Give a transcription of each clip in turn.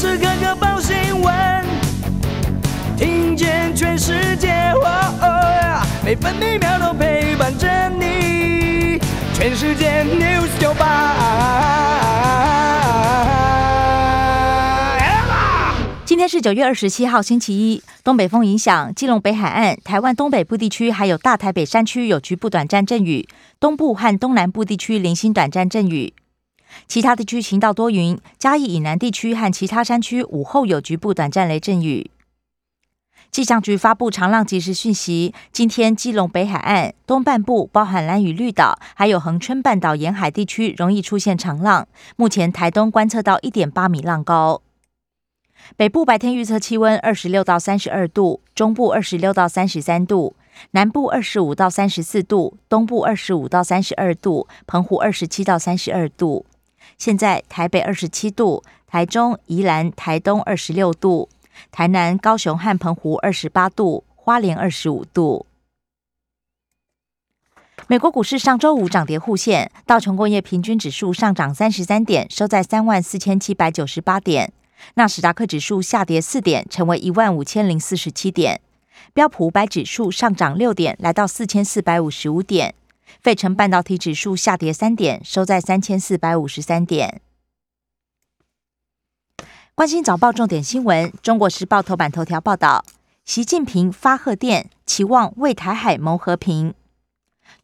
时刻刻报新闻，听见全世界，每分每秒都陪伴着你。全世界 news 九八。今天是九月二十七号，星期一。东北风影响，基隆北海岸、台湾东北部地区还有大台北山区有局部短暂阵雨，东部和东南部地区零星短暂阵雨。其他地区晴到多云，嘉义以南地区和其他山区午后有局部短暂雷阵雨。气象局发布长浪即时讯息，今天基隆北海岸东半部，包含蓝屿绿岛，还有恒春半岛沿海地区容易出现长浪。目前台东观测到一点八米浪高。北部白天预测气温二十六到三十二度，中部二十六到三十三度，南部二十五到三十四度，东部二十五到三十二度，澎湖二十七到三十二度。现在台北二十七度，台中、宜兰、台东二十六度，台南、高雄和澎湖二十八度，花莲二十五度。美国股市上周五涨跌互现，道琼工业平均指数上涨三十三点，收在三万四千七百九十八点；纳斯达克指数下跌四点，成为一万五千零四十七点；标普五百指数上涨六点，来到四千四百五十五点。费城半导体指数下跌三点，收在三千四百五十三点。关心早报重点新闻，《中国时报》头版头条报道：习近平发贺电，期望为台海谋和平。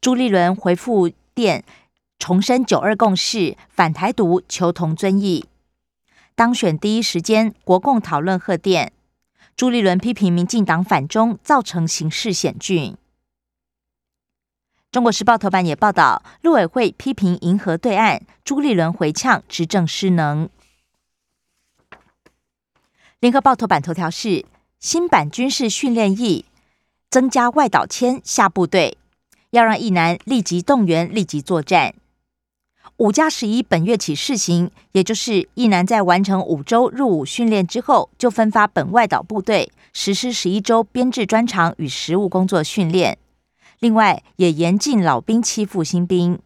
朱立伦回复电，重申九二共识，反台独，求同尊异。当选第一时间，国共讨论贺电。朱立伦批评民进党反中，造成形势险峻。中国时报头版也报道，陆委会批评银河对岸，朱立伦回呛执政失能。联合报头版头条是新版军事训练役增加外岛签下部队，要让役男立即动员、立即作战。五加十一本月起试行，也就是役男在完成五周入伍训练之后，就分发本外岛部队实施十一周编制专长与实务工作训练。另外，也严禁老兵欺负新兵。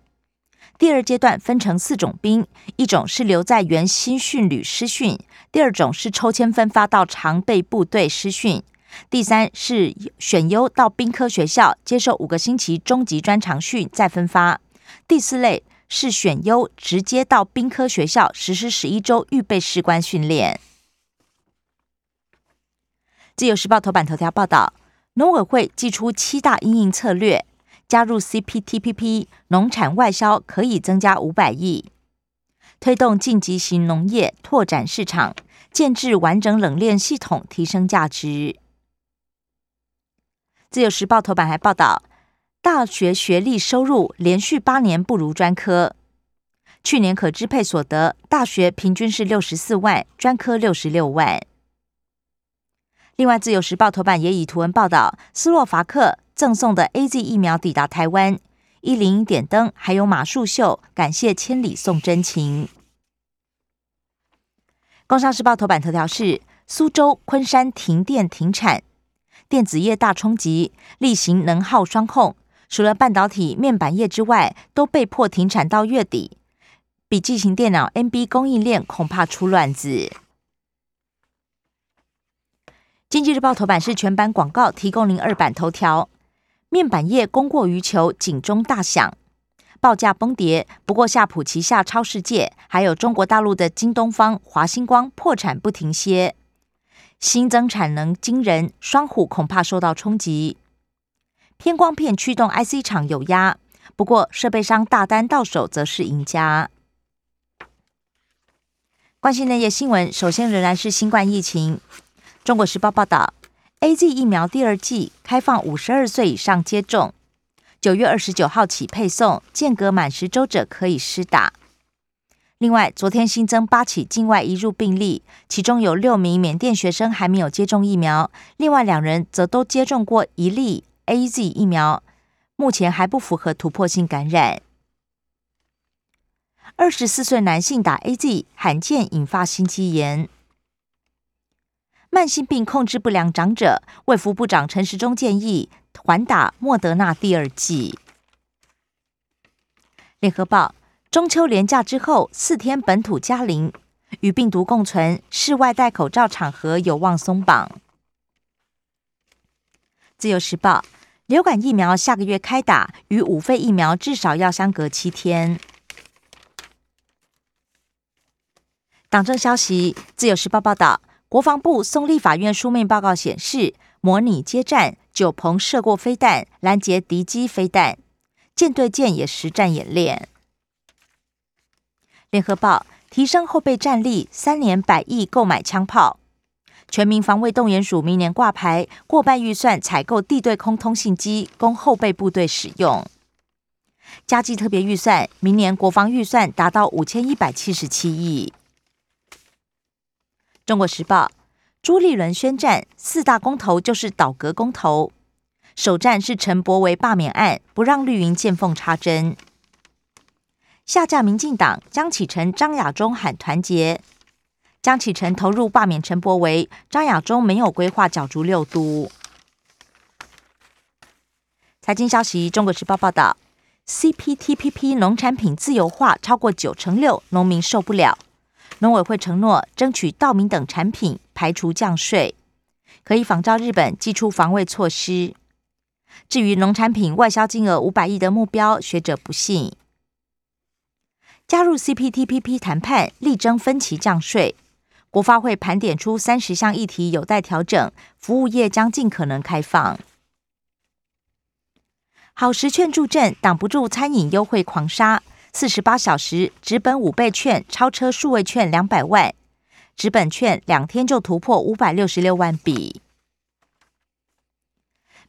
第二阶段分成四种兵：一种是留在原新训旅师训；第二种是抽签分发到常备部队师训；第三是选优到兵科学校接受五个星期中级专长训，再分发；第四类是选优直接到兵科学校实施十一周预备士官训练。自由时报头版头条报道。农委会寄出七大应应策略，加入 CPTPP，农产外销可以增加五百亿，推动晋级型农业拓展市场，建制完整冷链系统，提升价值。自由时报头版还报道，大学学历收入连续八年不如专科，去年可支配所得，大学平均是六十四万，专科六十六万。另外，《自由时报》头版也以图文报道，斯洛伐克赠送的 A Z 疫苗抵达台湾，一零点灯，还有马术秀，感谢千里送真情。《工商时报》头版头条是苏州、昆山停电停产，电子业大冲击，例行能耗双控，除了半导体面板业之外，都被迫停产到月底。笔记型电脑 N B 供应链恐怕出乱子。经济日报头版是全版广告，提供零二版头条。面板业供过于求，警钟大响，报价崩跌。不过夏普旗下超世界，还有中国大陆的京东方、华星光破产不停歇，新增产能惊人，双虎恐怕受到冲击。偏光片驱动 IC 厂有压，不过设备商大单到手则是赢家。关心内页新闻，首先仍然是新冠疫情。中国时报报道，A Z 疫苗第二季开放五十二岁以上接种，九月二十九号起配送，间隔满十周者可以施打。另外，昨天新增八起境外移入病例，其中有六名缅甸学生还没有接种疫苗，另外两人则都接种过一例 A Z 疫苗，目前还不符合突破性感染。二十四岁男性打 A Z 罕见引发心肌炎。慢性病控制不良长者，卫福部长陈时中建议缓打莫德纳第二剂。联合报：中秋连假之后四天本土加零，与病毒共存，室外戴口罩场合有望松绑。自由时报，流感疫苗下个月开打，与五肺疫苗至少要相隔七天。党政消息，自由时报报道，国防部送立法院书面报告显示，模拟接战，九鹏射过飞弹，拦截敌机飞弹，舰对舰也实战演练。联合报提升后备战力，三年百亿购买枪炮，全民防卫动员署明年挂牌，过半预算采购地对空通信机，供后备部队使用。加计特别预算，明年国防预算达到五千一百七十七亿。中国时报朱立伦宣战，四大公投就是倒戈公投，首战是陈柏维罢免案，不让绿营见缝插针。下架民进党，江启臣、张亚中喊团结。江启臣投入罢免陈柏维，张亚中没有规划角逐六都。财经消息，中国时报报道，CPTPP 农产品自由化超过九成六，农民受不了。农委会承诺争取稻米等产品排除降税，可以仿照日本寄出防卫措施。至于农产品外销金额五百亿的目标，学者不信。加入 CPTPP 谈判，力争分期降税。国发会盘点出三十项议题有待调整，服务业将尽可能开放。好食券助阵，挡不住餐饮优惠狂杀。四十八小时直本五倍券超车数位券两百万，直本券两天就突破五百六十六万笔。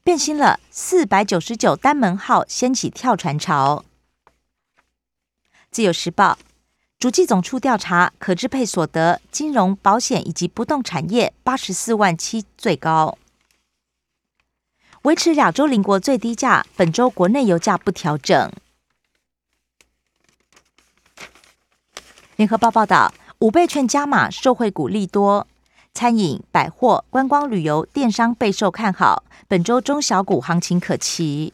变心了，四百九十九单门号掀起跳船潮。自由时报，主计总处调查可支配所得，金融、保险以及不动产业八十四万七最高，维持亚洲邻国最低价。本周国内油价不调整。联合报报道，五倍券加码，受惠股利多，餐饮、百货、观光旅游、电商备受看好。本周中小股行情可期。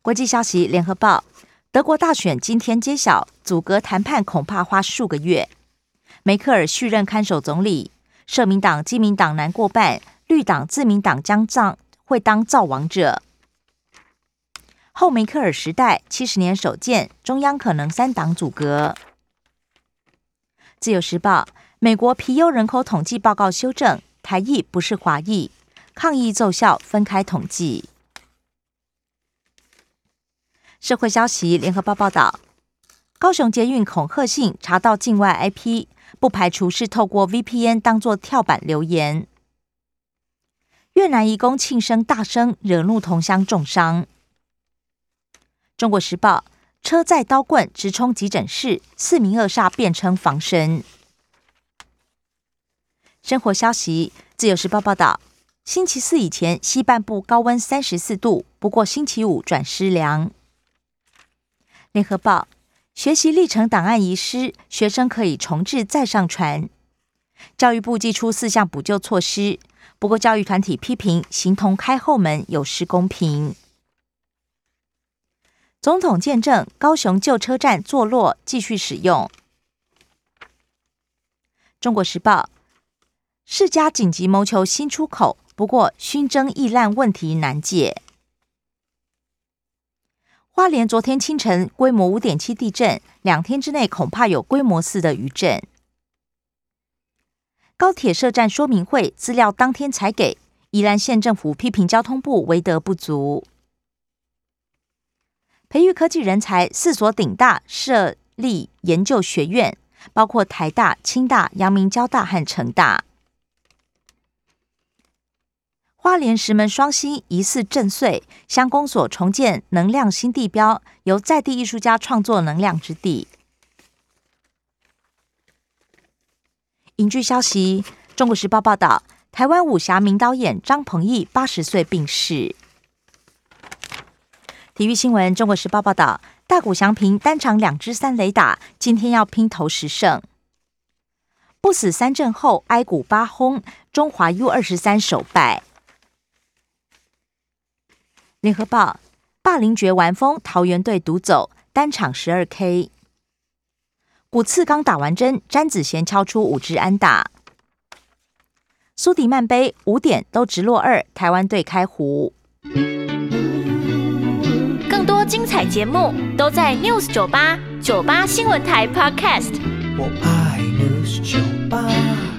国际消息，联合报。德国大选今天揭晓，阻隔谈判恐怕花数个月。梅克尔续任看守总理，社民党、基民党难过半，绿党、自民党将造会当造王者。后梅克尔时代七十年首见，中央可能三党阻隔。自由时报：美国皮尤人口统计报告修正，台裔不是华裔，抗议奏效，分开统计。社会消息，联合报报道，高雄捷运恐吓信查到境外 IP，不排除是透过 VPN 当作跳板留言。越南移工庆生大声惹怒同乡重伤。中国时报车载刀棍直冲急诊室，四名恶煞变成防身。生活消息，自由时报报道，星期四以前西半部高温三十四度，不过星期五转湿凉。联合报学习历程档案遗失，学生可以重置再上传。教育部寄出四项补救措施，不过教育团体批评形同开后门，有失公平。总统见证高雄旧车站坐落继续使用。中国时报世家紧急谋求新出口，不过熏蒸易烂问题难解。花莲昨天清晨规模五点七地震，两天之内恐怕有规模四的余震。高铁设站说明会资料当天才给，宜兰县政府批评交通部为德不足。培育科技人才，四所顶大设立研究学院，包括台大、清大、阳明交大和成大。花莲石门双星疑似震碎，乡公所重建能量新地标，由在地艺术家创作能量之地。影剧消息：中国时报报道，台湾武侠名导演张鹏毅八十岁病逝。体育新闻：中国时报报道，大谷翔平单场两支三雷打，今天要拼投十胜。不死三阵后，挨鼓八轰，中华 U 二十三首败。联合报霸凌绝完封，桃园队独走，单场十二 K。古次刚打完针，詹子贤敲出五支安打。苏迪曼杯五点都直落二，台湾队开胡。精彩节目都在 News 九八九八新闻台 Podcast。我爱 News 酒吧。